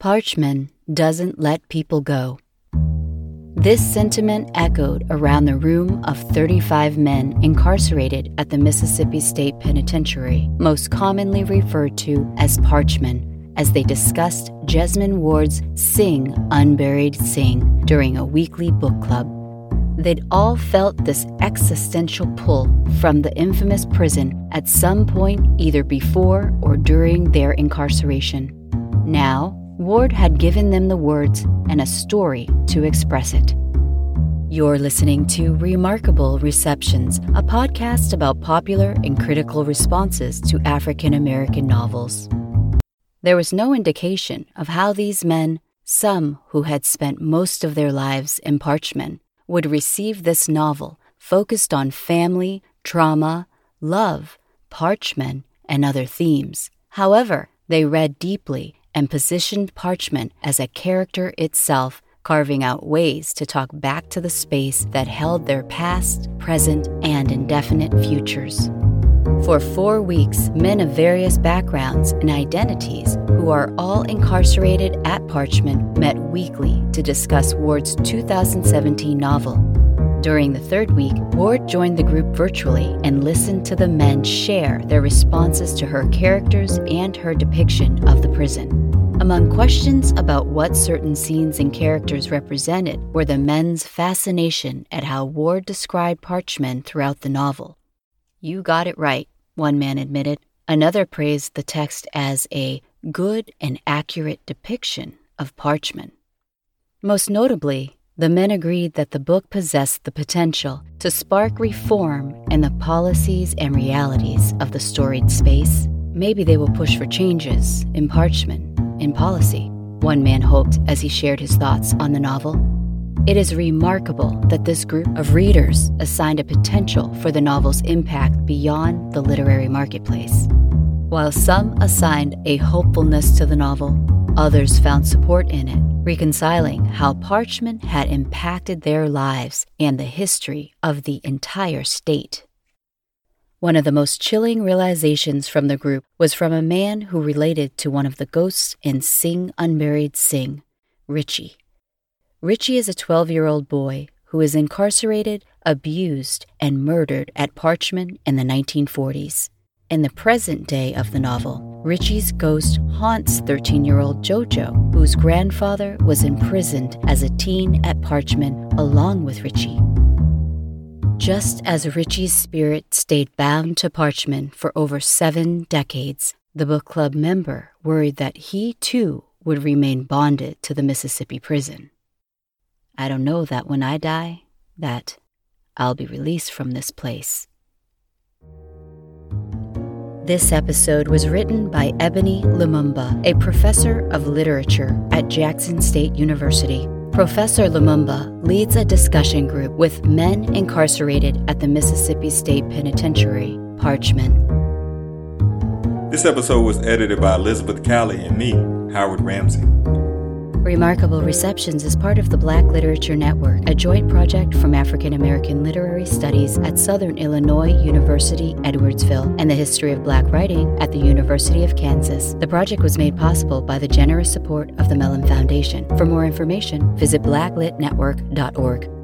Parchman doesn't let people go. This sentiment echoed around the room of 35 men incarcerated at the Mississippi State Penitentiary, most commonly referred to as Parchman, as they discussed Jesmyn Ward's Sing Unburied Sing during a weekly book club. They'd all felt this existential pull from the infamous prison at some point either before or during their incarceration. Now, Ward had given them the words and a story to express it. You're listening to Remarkable Receptions, a podcast about popular and critical responses to African American novels. There was no indication of how these men, some who had spent most of their lives in Parchman, would receive this novel focused on family, trauma, love, Parchman, and other themes. However, they read deeply and positioned Parchman as a character itself, carving out ways to talk back to the space that held their past, present, and indefinite futures. For four weeks, men of various backgrounds and identities who are all incarcerated at Parchman met weekly to discuss Ward's 2017 novel. During the third week, Ward joined the group virtually and listened to the men share their responses to her characters and her depiction of the prison. Among questions about what certain scenes and characters represented were the men's fascination at how Ward described Parchman throughout the novel. You got it right, one man admitted. Another praised the text as a good and accurate depiction of Parchman. Most notably, the men agreed that the book possessed the potential to spark reform in the policies and realities of the storied space. Maybe they will push for changes in Parchman, in policy, one man hoped as he shared his thoughts on the novel. It is remarkable that this group of readers assigned a potential for the novel's impact beyond the literary marketplace. While some assigned a hopefulness to the novel, others found support in it, reconciling how Parchman had impacted their lives and the history of the entire state. One of the most chilling realizations from the group was from a man who related to one of the ghosts in Sing Unburied Sing, Richie. Richie is a 12 year old boy who is incarcerated, abused, and murdered at Parchman in the 1940s. In the present day of the novel, Richie's ghost haunts 13 year old Jojo, whose grandfather was imprisoned as a teen at Parchman along with Richie. Just as Richie's spirit stayed bound to Parchman for over seven decades, the book club member worried that he too would remain bonded to the Mississippi prison. I don't know that when I die, that I'll be released from this place. This episode was written by Ebony Lumumba, a professor of literature at Jackson State University. Professor Lumumba leads a discussion group with men incarcerated at the Mississippi State Penitentiary, Parchman. This episode was edited by Elizabeth Calley and me, Howard Rambsy. Remarkable Receptions is part of the Black Literature Network, a joint project from African American Literary Studies at Southern Illinois University, Edwardsville, and the History of Black Writing at the University of Kansas. The project was made possible by the generous support of the Mellon Foundation. For more information, visit blacklitnetwork.org.